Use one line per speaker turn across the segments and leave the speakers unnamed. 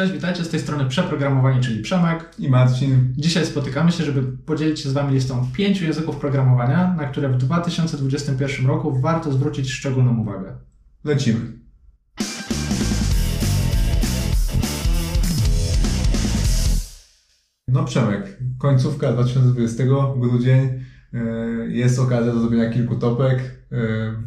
Cześć, witajcie z tej strony Przeprogramowanie, czyli Przemek
i Marcin.
Dzisiaj spotykamy się, żeby podzielić się z Wami listą pięciu języków programowania, na które w 2021 roku warto zwrócić szczególną uwagę.
Lecimy. No Przemek, końcówka 2020, grudzień, e, jest okazja do zrobienia kilku topek, e,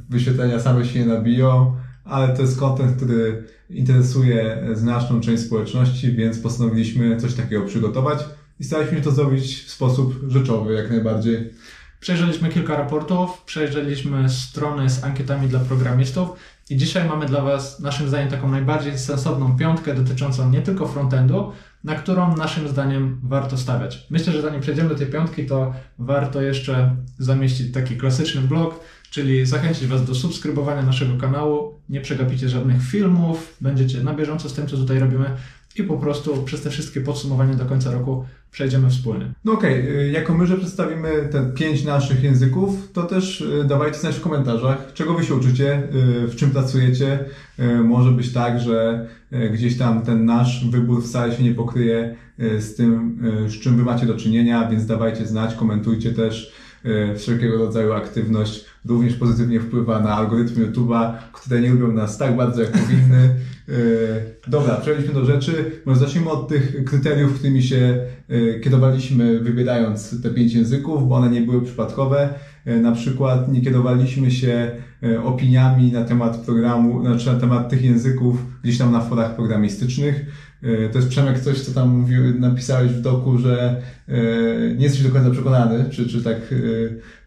wyświetlenia same się nie nabiją, ale to jest kontent, który interesuje znaczną część społeczności, więc postanowiliśmy coś takiego przygotować i staraliśmy się to zrobić w sposób rzeczowy jak najbardziej.
Przejrzeliśmy kilka raportów, przejrzeliśmy strony z ankietami dla programistów i dzisiaj mamy dla Was, naszym zdaniem, taką najbardziej sensowną piątkę dotyczącą nie tylko frontendu, na którą naszym zdaniem warto stawiać. Myślę, że zanim przejdziemy do tej piątki, to warto jeszcze zamieścić taki klasyczny blog, czyli zachęcić Was do subskrybowania naszego kanału. Nie przegapicie żadnych filmów, będziecie na bieżąco z tym, co tutaj robimy i po prostu przez te wszystkie podsumowania do końca roku przejdziemy wspólnie.
No okej, okay. jako my, że przedstawimy te pięć naszych języków, to też y, dawajcie znać w komentarzach, czego wy się uczycie, y, w czym pracujecie. Y, może być tak, że gdzieś tam ten nasz wybór wcale się nie pokryje z tym, z czym wy macie do czynienia, więc dawajcie znać, komentujcie też wszelkiego rodzaju aktywność również pozytywnie wpływa na algorytmy YouTube'a, które nie lubią nas tak bardzo, jak powinny. E, dobra, przejdźmy do rzeczy. Może zacznijmy od tych kryteriów, którymi się e, kierowaliśmy, wybierając te pięć języków, bo one nie były przypadkowe. E, na przykład nie kierowaliśmy się opiniami na temat programu, znaczy na temat tych języków gdzieś tam na forach programistycznych. To jest Przemek coś, co tam mówił, napisałeś w doku, że nie jesteś do końca przekonany, czy, czy tak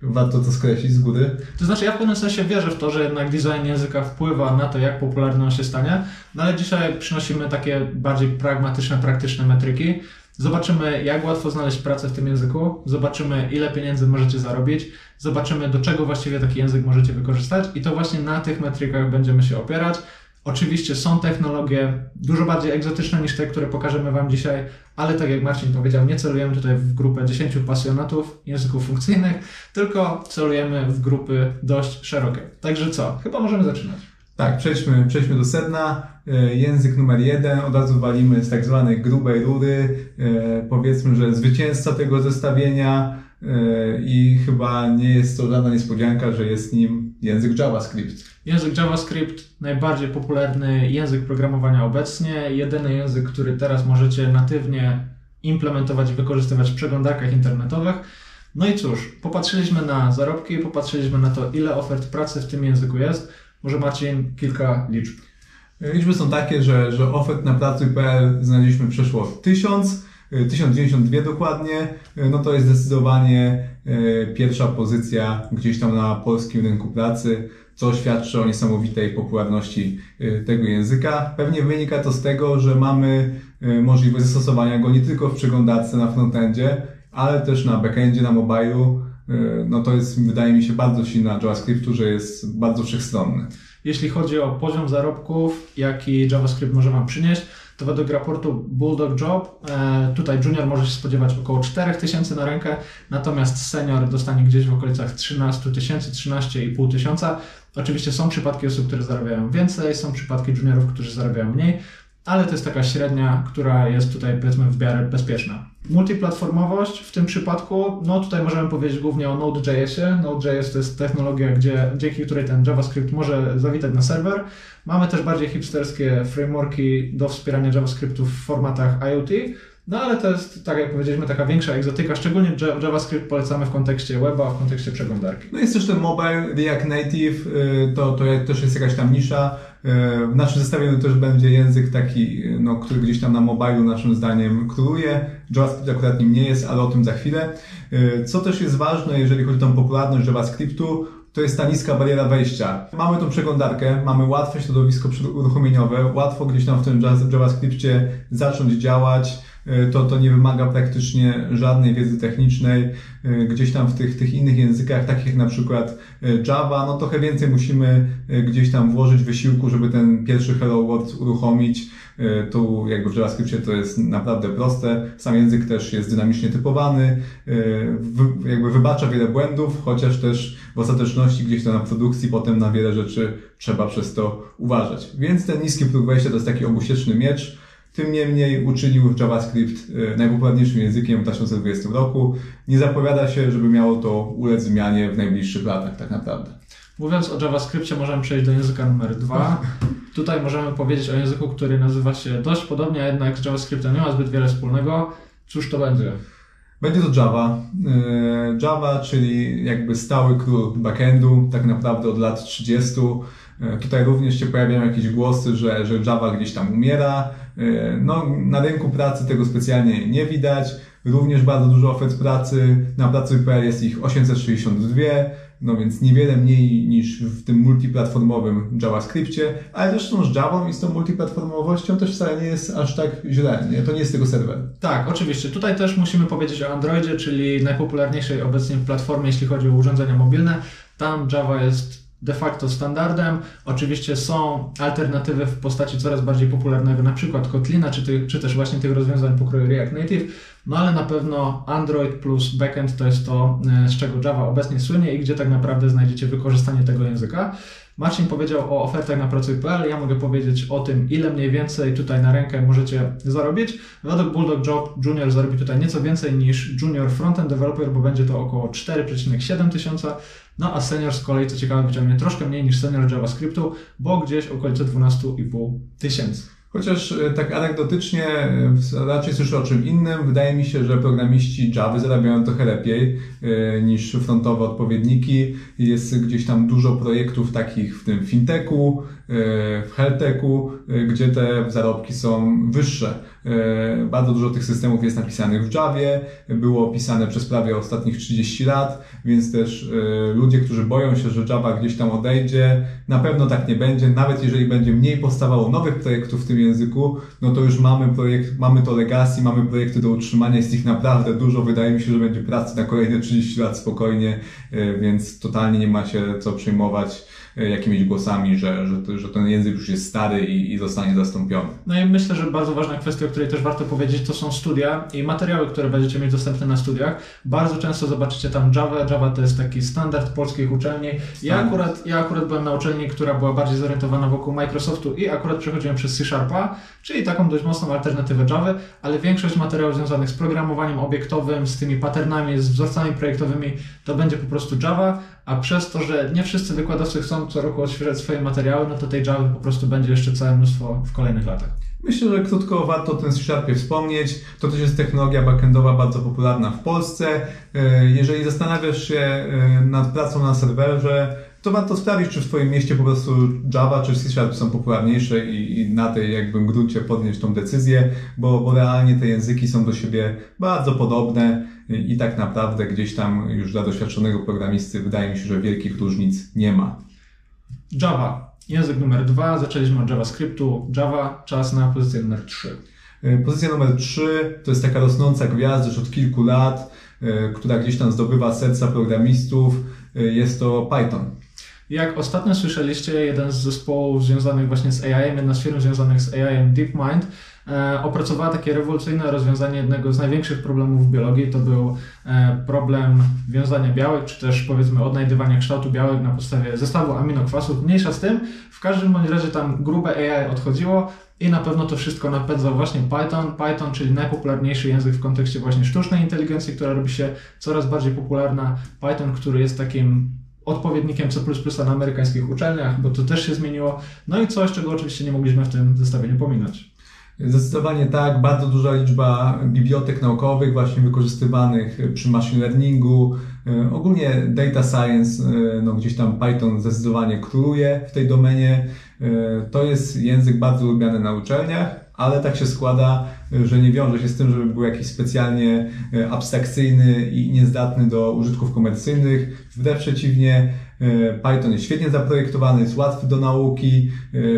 warto to skreślić z góry.
To znaczy ja w pewnym sensie wierzę w to, że jednak design języka wpływa na to, jak popularny on się stanie, no ale dzisiaj przynosimy takie bardziej pragmatyczne, praktyczne metryki. Zobaczymy, jak łatwo znaleźć pracę w tym języku, zobaczymy, ile pieniędzy możecie zarobić, zobaczymy, do czego właściwie taki język możecie wykorzystać i to właśnie na tych metrykach będziemy się opierać. Oczywiście są technologie dużo bardziej egzotyczne niż te, które pokażemy Wam dzisiaj, ale tak jak Marcin powiedział, nie celujemy tutaj w grupę 10 pasjonatów języków funkcyjnych, tylko celujemy w grupy dość szerokie. Także co? Chyba możemy zaczynać.
Tak, przejdźmy, przejdźmy do sedna. E, język numer jeden, od razu walimy z tak zwanej grubej rury. E, powiedzmy, że zwycięzca tego zestawienia e, i chyba nie jest to żadna niespodzianka, że jest nim język JavaScript.
Język JavaScript, najbardziej popularny język programowania obecnie, jedyny język, który teraz możecie natywnie implementować i wykorzystywać w przeglądarkach internetowych. No i cóż, popatrzyliśmy na zarobki, popatrzyliśmy na to, ile ofert pracy w tym języku jest. Może Marcin kilka liczb.
Liczby są takie, że, że ofert na pracy.pl znaleźliśmy przeszło 1000, 1092 dokładnie, no to jest zdecydowanie e, pierwsza pozycja gdzieś tam na polskim rynku pracy, co świadczy o niesamowitej popularności e, tego języka. Pewnie wynika to z tego, że mamy e, możliwość zastosowania go nie tylko w przeglądarce na frontendzie, ale też na backendzie, na mobilu. No to jest, wydaje mi się, bardzo silna JavaScriptu, że jest bardzo wszechstronny.
Jeśli chodzi o poziom zarobków, jaki JavaScript może Wam przynieść, to według raportu Bulldog Job e, tutaj junior może się spodziewać około 4000 na rękę, natomiast senior dostanie gdzieś w okolicach 13 tysięcy, 13,5 tysiąca. Oczywiście są przypadki osób, które zarabiają więcej, są przypadki juniorów, którzy zarabiają mniej, ale to jest taka średnia, która jest tutaj powiedzmy w miarę bezpieczna. Multiplatformowość w tym przypadku, no tutaj możemy powiedzieć głównie o Node.jsie. Node.js to jest technologia, gdzie, dzięki której ten JavaScript może zawitać na serwer. Mamy też bardziej hipsterskie frameworki do wspierania JavaScriptu w formatach IoT, no ale to jest, tak jak powiedzieliśmy, taka większa egzotyka, szczególnie JavaScript polecamy w kontekście weba, w kontekście przeglądarki.
No jest też ten mobile, React Native, y, to, to też jest jakaś tam nisza. Y, w naszym zestawieniu też będzie język taki, no, który gdzieś tam na mobilu naszym zdaniem króluje. JavaScript akurat nim nie jest, ale o tym za chwilę. Y, co też jest ważne, jeżeli chodzi o tą popularność JavaScriptu, to jest ta niska bariera wejścia. Mamy tą przeglądarkę, mamy łatwe środowisko uruchomieniowe, łatwo gdzieś tam w tym JavaScriptie zacząć działać, to, to nie wymaga praktycznie żadnej wiedzy technicznej. E, gdzieś tam w tych, tych innych językach, takich jak na przykład e, Java, no trochę więcej musimy gdzieś tam włożyć wysiłku, żeby ten pierwszy Hello World uruchomić. Tu jakby w JavaScriptie to jest naprawdę proste. Sam język też jest dynamicznie typowany, jakby wybacza wiele błędów, chociaż też w ostateczności gdzieś tam na produkcji potem na wiele rzeczy trzeba przez to uważać. Więc ten niski próg wejścia to jest taki obusieczny miecz, Tym niemniej uczynił JavaScript e, najpopularniejszym językiem w 2020 roku. Nie zapowiada się, żeby miało to ulec zmianie w najbliższych latach tak naprawdę.
Mówiąc o JavaScriptie, możemy przejść do języka numer dwa. Tutaj możemy powiedzieć o języku, który nazywa się dość podobnie, a jednak z JavaScriptem nie ma zbyt wiele wspólnego. Cóż to będzie?
Będzie to Java. E, Java, czyli jakby stały król backendu, tak naprawdę od lat 30. E, tutaj również się pojawiają jakieś głosy, że, że Java gdzieś tam umiera. E, no, na rynku pracy tego specjalnie nie widać. Również bardzo dużo ofert pracy. Na pracy.pl jest ich 862 no więc niewiele mniej niż w tym multiplatformowym JavaScriptie, ale zresztą z Java i z tą multiplatformowością też wcale nie jest aż tak źle, nie? to nie jest tego serwer.
Tak, oczywiście. Tutaj też musimy powiedzieć o Androidzie, czyli najpopularniejszej obecnie platformie, jeśli chodzi o urządzenia mobilne. Tam Java jest de facto standardem. Oczywiście są alternatywy w postaci coraz bardziej popularnego, na przykład Kotlina, czy, ty, czy też właśnie tych rozwiązań pokroju React Native, no ale na pewno Android plus backend to jest to, e, z czego Java obecnie słynie i gdzie tak naprawdę znajdziecie wykorzystanie tego języka. Marcin powiedział o ofertach na pracuj.pl, ja mogę powiedzieć o tym, ile mniej więcej tutaj na rękę możecie zarobić. Według Bulldog Job Junior zarobi tutaj nieco więcej niż Junior Frontend Developer, bo będzie to około 4,7 tysiąca, no a senior z kolei, co ciekawe, wyciągnie troszkę mniej niż senior JavaScriptu, bo gdzieś okolice 12,5 tysięcy.
Chociaż e, tak anegdotycznie e, raczej słyszę o czym innym. Wydaje mi się, że programiści Java zarabiają trochę lepiej e, niż frontowe odpowiedniki. Jest gdzieś tam dużo projektów takich w tym fintechu, w healthachu, gdzie te zarobki są wyższe. Bardzo dużo tych systemów jest napisanych w Javie, było opisane przez prawie ostatnich 30 lat, więc też ludzie, którzy boją się, że Java gdzieś tam odejdzie, na pewno tak nie będzie, nawet jeżeli będzie mniej powstawało nowych projektów w tym języku, no to już mamy projekt, mamy to legacy, mamy projekty do utrzymania, jest ich naprawdę dużo. Wydaje mi się, że będzie pracy na kolejne 30 lat spokojnie, e, więc totalnie nie ma się co przejmować E, jakimiś głosami, że, że, że ten język już jest stary i, i zostanie zastąpiony.
No i myślę, że bardzo ważna kwestia, której też warto powiedzieć, to są studia i materiały, które będziecie mieć dostępne na studiach. Bardzo często zobaczycie tam Java. Java to jest taki standard polskich uczelni. Ja akurat, ja akurat byłem na uczelni, która była bardziej zorientowana wokół Microsoftu i akurat przechodziłem przez C Sharpa, czyli taką dość mocną alternatywę Java, ale większość materiałów związanych z programowaniem obiektowym, z tymi patternami, z wzorcami projektowymi, to będzie po prostu Java, a przez to, że nie wszyscy wykładowcy chcą co roku odświeżać swoje materiały, no to tej Java po prostu będzie jeszcze całe mnóstwo w kolejnych latach.
Myślę, że krótko warto o tym C-Sharpie wspomnieć. To też jest technologia backendowa bardzo popularna w Polsce. E, jeżeli zastanawiasz się e, nad pracą na serwerze, to warto sprawdzić, czy w Twoim mieście po prostu Java czy C są popularniejsze i, i, na tej jakby gruncie podjąć tą decyzję, bo, bo realnie te języki są do siebie bardzo podobne i, tak naprawdę gdzieś tam już dla doświadczonego programisty wydaje mi się, że wielkich różnic nie ma.
Java. Język numer dwa. Zaczęliśmy od JavaScriptu. Java. Czas na pozycję numer trzy.
E, pozycja numer 3 to jest taka rosnąca gwiazda już od kilku lat, e, która gdzieś tam zdobywa serca programistów. E, jest to Python.
Jak ostatnio słyszeliście, jeden z zespołów związanych właśnie z AI, jedna z firm związanych z AI, DeepMind, opracowała takie rewolucyjne rozwiązanie jednego z największych problemów w biologii. To był e, problem wiązania białek, czy też powiedzmy odnajdywania kształtu białek na podstawie zestawu aminokwasów. Mniejsza z tym, w każdym bądź razie tam grube AI odchodziło i na pewno to wszystko napędzał właśnie Python. Python, czyli najpopularniejszy język w kontekście właśnie sztucznej inteligencji, która robi się coraz bardziej popularna. Python, który jest takim odpowiednikiem C++ na amerykańskich uczelniach, bo to też się zmieniło. No i coś, czego oczywiście nie mogliśmy w tym zestawieniu pominąć.
Zdecydowanie tak, bardzo duża liczba bibliotek naukowych właśnie wykorzystywanych przy machine learningu. E, ogólnie data science, e, no gdzieś tam Python zdecydowanie króluje w tej domenie. E, to jest język bardzo lubiany na uczelniach, ale tak się składa, że nie wiąże się z tym, żeby był jakiś specjalnie abstrakcyjny i niezdatny do użytków komercyjnych. Wbrew przeciwnie, Python jest świetnie zaprojektowany, jest łatwy do nauki,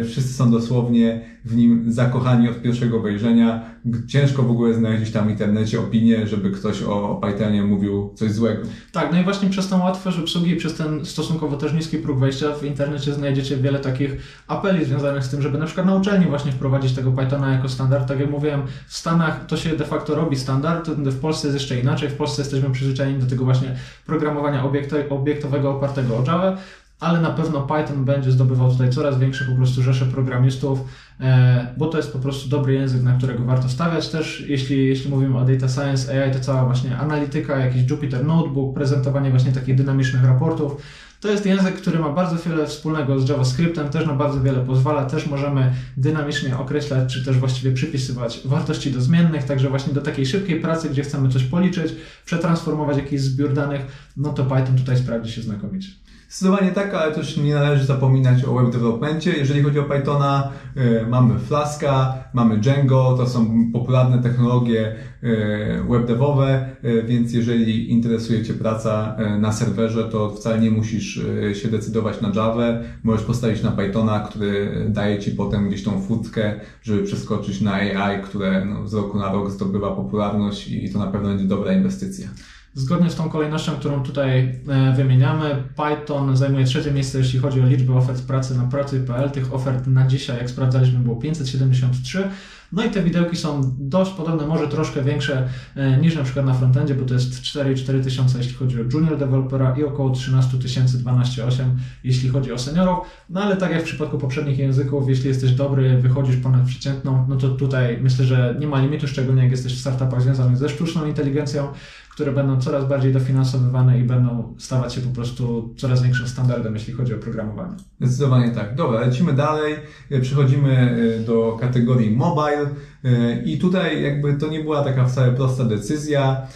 wszyscy są dosłownie w nim zakochani od pierwszego wejrzenia. Ciężko w ogóle znaleźć tam w internecie opinię, żeby ktoś o, o Pythonie mówił coś złego.
Tak, no i właśnie przez tą łatwość obsługi, przez ten stosunkowo też niski próg wejścia w internecie znajdziecie wiele takich apeli związanych z tym, żeby na przykład na uczelni właśnie wprowadzić tego Pythona jako standard. Tak jak mówiłem, w Stanach to się de facto robi standard, w Polsce jest jeszcze inaczej. W Polsce jesteśmy przyzwyczajeni do tego właśnie programowania obiektowego opartego o Java. Ale na pewno Python będzie zdobywał tutaj coraz większe po prostu rzesze programistów, e, bo to jest po prostu dobry język, na którego warto stawiać. Też jeśli, jeśli mówimy o data science, AI, to cała właśnie analityka, jakiś Jupyter Notebook, prezentowanie właśnie takich dynamicznych raportów, to jest język, który ma bardzo wiele wspólnego z JavaScriptem, też na bardzo wiele pozwala, też możemy dynamicznie określać, czy też właściwie przypisywać wartości do zmiennych, także właśnie do takiej szybkiej pracy, gdzie chcemy coś policzyć, przetransformować jakiś zbiór danych, no to Python tutaj sprawdzi się znakomicie.
Zdecydowanie tak, ale też nie należy zapominać o web developmentie. Jeżeli chodzi o Pythona, y, mamy Flaska, mamy Django, to są popularne technologie y, web devowe, y, więc jeżeli interesuje Cię praca na serwerze, to wcale nie musisz się decydować na Java. Możesz postawić na Pythona, który daje Ci potem gdzieś tą furtkę, żeby przeskoczyć na AI, które no, z roku na rok zdobywa popularność i to na pewno będzie dobra inwestycja.
Zgodnie z tą kolejnością, którą tutaj e, wymieniamy, Python zajmuje trzecie miejsce, jeśli chodzi o liczbę ofert pracy na pracy.pl. Tych ofert na dzisiaj, jak sprawdzaliśmy, było 573. No i te widełki są dość podobne, może troszkę większe e, niż na przykład na frontendzie, bo to jest 4,4 tysiące jeśli chodzi o junior developera i około 13 tysięcy 12,8 jeśli chodzi o seniorów. No ale tak jak w przypadku poprzednich języków, jeśli jesteś dobry, wychodzisz ponad przeciętną, no to tutaj myślę, że nie ma limitu, szczególnie jak jesteś w startupach związanych ze sztuczną inteligencją które będą coraz bardziej dofinansowywane i będą stawać się po prostu coraz większym standardem, jeśli chodzi o programowanie.
Zdecydowanie tak. Dobra, lecimy dalej. Przechodzimy e, do kategorii mobile. E, I tutaj jakby to nie była taka wcale prosta decyzja. E,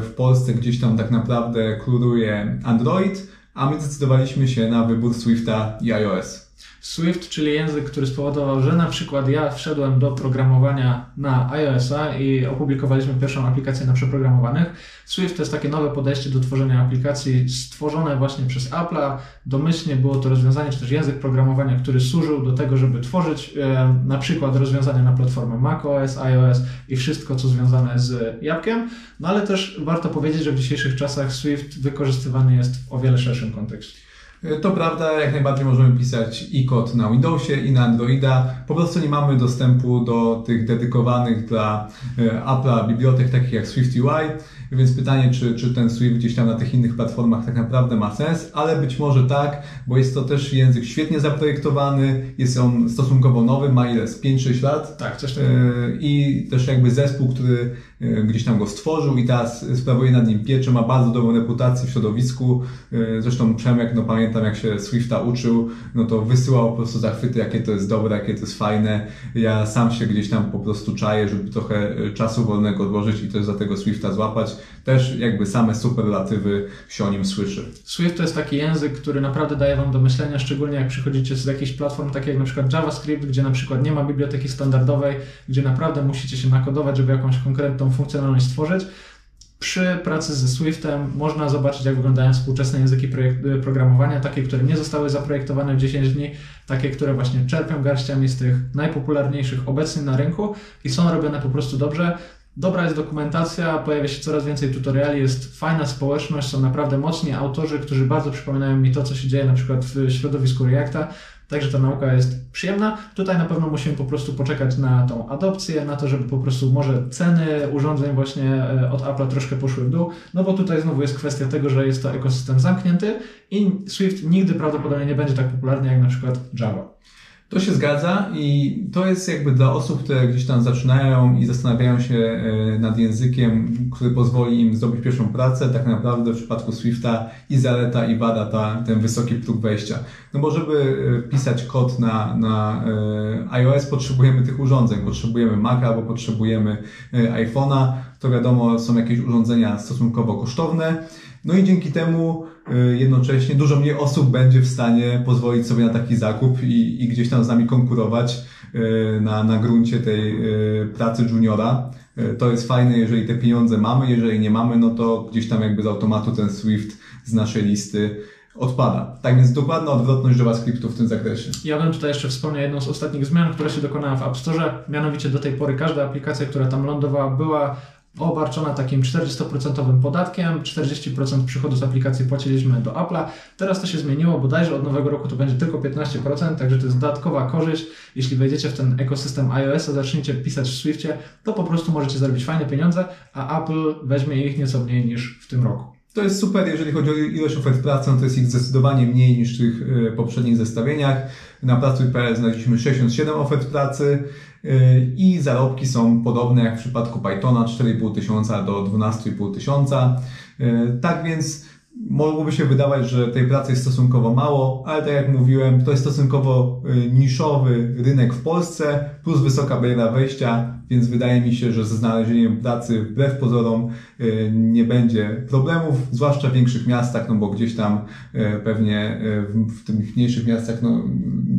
w Polsce gdzieś tam tak naprawdę króluje Android, a my zdecydowaliśmy się na wybór Swifta i iOS.
Swift, czyli język, który spowodował, że na przykład ja wszedłem do programowania na iOS-a i opublikowaliśmy pierwszą aplikację na przeprogramowanych. Swift to jest takie nowe podejście do tworzenia aplikacji stworzone właśnie przez Apple'a. Domyślnie było to rozwiązanie, czy też język programowania, który służył do tego, żeby tworzyć e, na przykład rozwiązania na platformę macOS, iOS i wszystko, co związane z jabłkiem. No ale też warto powiedzieć, że w dzisiejszych czasach Swift wykorzystywany jest w o wiele szerszym kontekście.
To prawda, jak najbardziej możemy pisać i kod na Windowsie, i na Androida. Po prostu nie mamy dostępu do tych dedykowanych dla e, Apple'a bibliotek takich jak SwiftUI, więc pytanie, czy, czy ten Swift gdzieś tam na tych innych platformach tak naprawdę ma sens, ale być może tak, bo jest to też język świetnie zaprojektowany, jest on stosunkowo nowy, ma ile? 5-6 lat?
Tak, coś takiego.
E, I też jakby zespół, który e, gdzieś tam go stworzył i teraz sprawuje nad nim pieczę, ma bardzo dobrą reputację w środowisku. Zresztą Przemek, no pamiętam, pamiętam jak się Swifta uczył, no to wysyłał po prostu zachwyty, jakie to jest dobre, jakie to jest fajne. Ja sam się gdzieś tam po prostu czaję, żeby trochę e, czasu wolnego odłożyć i też za tego Swifta złapać. Też jakby same superlatywy się o nim słyszy.
Swift to jest taki język, który naprawdę daje Wam do myślenia, szczególnie jak przychodzicie z jakichś platform, takich jak na przykład JavaScript, gdzie na przykład nie ma biblioteki standardowej, gdzie naprawdę musicie się nakodować, żeby jakąś konkretną funkcjonalność stworzyć przy pracy ze Swiftem można zobaczyć, jak wyglądają współczesne języki y, programowania, takie, które nie zostały zaprojektowane w 10 dni, takie, które właśnie czerpią garściami z tych najpopularniejszych obecnie na rynku i są robione po prostu dobrze. Dobra jest dokumentacja, pojawia się coraz więcej tutoriali, jest fajna społeczność, są naprawdę mocni autorzy, którzy bardzo przypominają mi to, co się dzieje na przykład w środowisku Reacta. Także ta nauka jest przyjemna. Tutaj na pewno musimy po prostu poczekać na tą adopcję, na to, żeby po prostu może ceny urządzeń właśnie e, od Apple'a troszkę poszły w dół, no bo tutaj znowu jest kwestia tego, że jest to ekosystem zamknięty i Swift nigdy prawdopodobnie nie będzie tak popularny jak na przykład Java.
To się zgadza i to jest jakby dla osób, które gdzieś tam zaczynają i zastanawiają się e, nad językiem, który pozwoli im zdobyć pierwszą pracę, tak naprawdę w przypadku Swifta i zaleta i wada ta, ten wysoki próg wejścia. No bo żeby e, pisać kod na, na e, iOS potrzebujemy tych urządzeń, potrzebujemy Maca albo potrzebujemy iPhone'a, to wiadomo są jakieś urządzenia stosunkowo kosztowne, no i dzięki temu jednocześnie dużo mniej osób będzie w stanie pozwolić sobie na taki zakup i, i gdzieś tam z nami konkurować y, na, na gruncie tej y, pracy juniora. To jest fajne, jeżeli te pieniądze mamy, jeżeli nie mamy, no to gdzieś tam jakby z automatu ten Swift z naszej listy odpada. Tak więc dokładna odwrotność JavaScriptu w tym zakresie.
Ja bym tutaj jeszcze wspomniał jedną z ostatnich zmian, która się dokonała w App Store. Mianowicie do tej pory każda aplikacja, która tam lądowała, była obarczona takim 40% podatkiem, 40% przychodu z aplikacji płaciliśmy do Apple'a. Teraz to się zmieniło, bodajże od nowego roku to będzie tylko 15%, także to jest dodatkowa korzyść. Jeśli wejdziecie w ten ekosystem iOS-a, zaczniecie pisać w Swiftie, to po prostu możecie zarobić fajne pieniądze, a Apple weźmie ich nieco mniej niż w tym roku.
To jest super, jeżeli chodzi o ilość ofert pracy, no to jest ich zdecydowanie mniej niż w tych e, poprzednich zestawieniach. Na pracuj.pl znaleźliśmy 67 ofert pracy e, i zarobki są podobne jak w przypadku Pythona 4,5 tysiąca do 12,5 tysiąca. E, Tak więc mogłoby się wydawać, że tej pracy jest stosunkowo mało, ale tak jak mówiłem, to jest stosunkowo niszowy rynek w Polsce, plus wysoka bariera wejścia, więc wydaje mi się, że ze znalezieniem pracy wbrew pozorom y, nie będzie problemów, zwłaszcza w większych miastach, no bo gdzieś tam y, pewnie w, w tych mniejszych miastach no,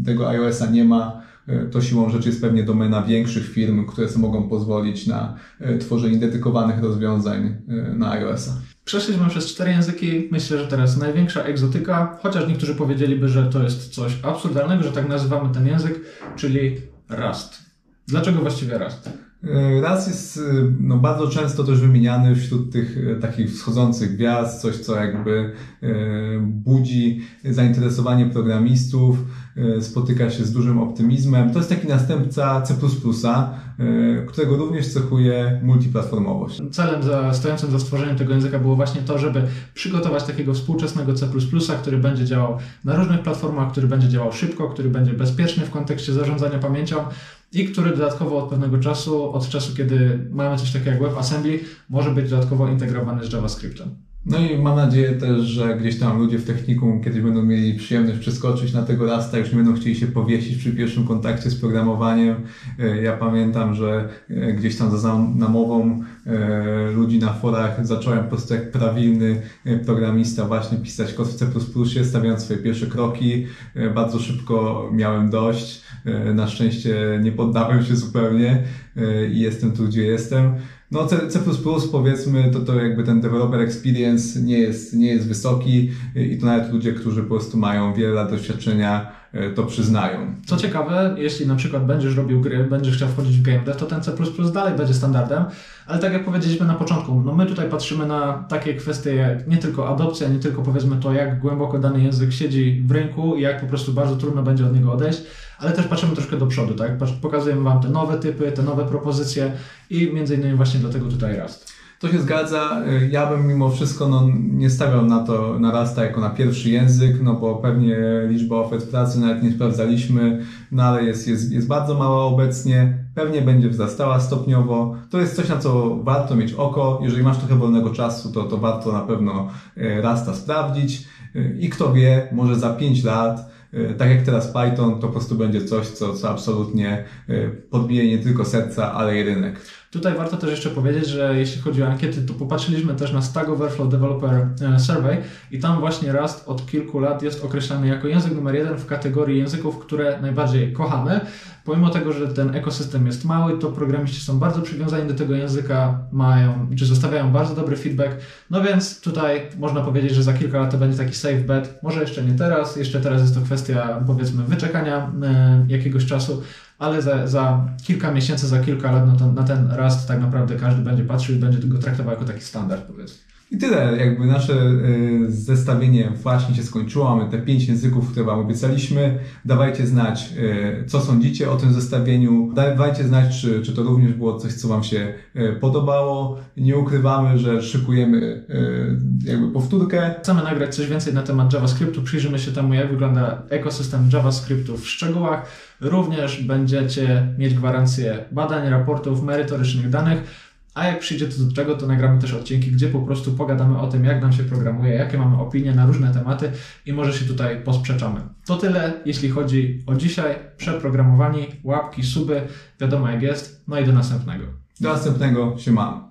tego iOS-a nie ma, to siłą rzeczy jest pewnie domena większych firm, które sobie mogą pozwolić na tworzenie dedykowanych rozwiązań na iOS-a.
Przeszliśmy przez cztery języki. Myślę, że teraz największa egzotyka, chociaż niektórzy powiedzieliby, że to jest coś absurdalnego, że tak nazywamy ten język, czyli Rust. Dlaczego właściwie Rust?
Raz jest no, bardzo często też wymieniany wśród tych e, takich wschodzących gwiazd, coś co jakby e, budzi zainteresowanie programistów, e, spotyka się z dużym optymizmem. To jest taki następca C++, którego również cechuje multiplatformowość.
Celem za, stojącym za stworzeniem tego języka było właśnie to, żeby przygotować takiego współczesnego C++, który będzie działał na różnych platformach, który będzie działał szybko, który będzie bezpieczny w kontekście zarządzania pamięcią, i który dodatkowo od pewnego czasu, od czasu kiedy mamy coś takiego jak WebAssembly, może być dodatkowo integrowany z JavaScriptem.
No i mam nadzieję też, że gdzieś tam ludzie w technikum kiedyś będą mieli przyjemność przeskoczyć na tego rasta, już nie będą chcieli się powiesić przy pierwszym kontakcie z programowaniem. E, ja pamiętam, że e, gdzieś tam za namową e, ludzi na forach zacząłem po prostu jak prawilny programista właśnie pisać kod w C++, stawiając swoje pierwsze kroki. Bardzo szybko miałem dość. Na szczęście nie poddałem się zupełnie i jestem tu, gdzie jestem. No C, C++ powiedzmy, to, to jakby ten developer experience nie jest, nie jest wysoki i to nawet ludzie, którzy po prostu mają wiele lat doświadczenia, e, to przyznają.
Co ciekawe, jeśli na przykład będziesz robił gry, będziesz chciał wchodzić w game dev, to ten C++ dalej będzie standardem, ale tak jak powiedzieliśmy na początku, no my tutaj patrzymy na takie kwestie jak nie tylko adopcja, nie tylko powiedzmy to, jak głęboko dany język siedzi w rynku i jak po prostu bardzo trudno będzie od niego odejść, ale też patrzymy troszkę do przodu, tak? Pokazujemy Wam te nowe typy, te nowe propozycje i między innymi właśnie dlatego tutaj Rust.
To się zgadza. Ja bym mimo wszystko no, nie stawiał na to na Rasta jako na pierwszy język, no bo pewnie liczba ofert pracy nawet nie sprawdzaliśmy, no ale jest, jest, jest bardzo mała obecnie. Pewnie będzie wzrastała stopniowo. To jest coś, na co warto mieć oko. Jeżeli masz trochę wolnego czasu, to, to warto na pewno e, Rasta sprawdzić. E, I kto wie, może za 5 lat tak jak teraz Python, to po prostu będzie coś, co, co absolutnie e, podbije nie tylko serca, ale i rynek.
Tutaj warto też jeszcze powiedzieć, że jeśli chodzi o ankiety, to popatrzyliśmy też na Stack Overflow Developer e, Survey i tam właśnie Rust od kilku lat jest określany jako język numer jeden w kategorii języków, które najbardziej kochamy. Pomimo tego, że ten ekosystem jest mały, to programiści są bardzo przywiązani do tego języka, mają, czy zostawiają bardzo dobry feedback. No więc tutaj można powiedzieć, że za kilka lat to będzie taki safe bet. Może jeszcze nie teraz, jeszcze teraz jest to kwestia powiedzmy wyczekania e, jakiegoś czasu, ale za, za kilka miesięcy, za kilka lat na ten, na ten Rust tak naprawdę każdy będzie patrzył i będzie go traktował jako taki standard powiedzmy.
I tyle, jakby nasze y, zestawienie właśnie się skończyło. Mamy te pięć języków, które Wam obiecaliśmy. Dawajcie znać, y, co sądzicie o tym zestawieniu. Dawajcie znać, czy, czy to również było coś, co Wam się y, podobało. Nie ukrywamy, że szykujemy jakby powtórkę.
Chcemy nagrać coś więcej na temat JavaScriptu. Przyjrzymy się temu, jak wygląda ekosystem JavaScriptu w szczegółach. Również będziecie mieć gwarancję badań, raportów, merytorycznych danych. A jak przyjdzie to do czego, to nagramy też odcinki, gdzie po prostu pogadamy o tym, jak nam się programuje, jakie mamy opinie na różne tematy i może się tutaj posprzeczamy. To tyle, jeśli chodzi o dzisiaj. Przeprogramowani, łapki, suby, wiadomo jak jest. No i do następnego.
Do następnego, siemano.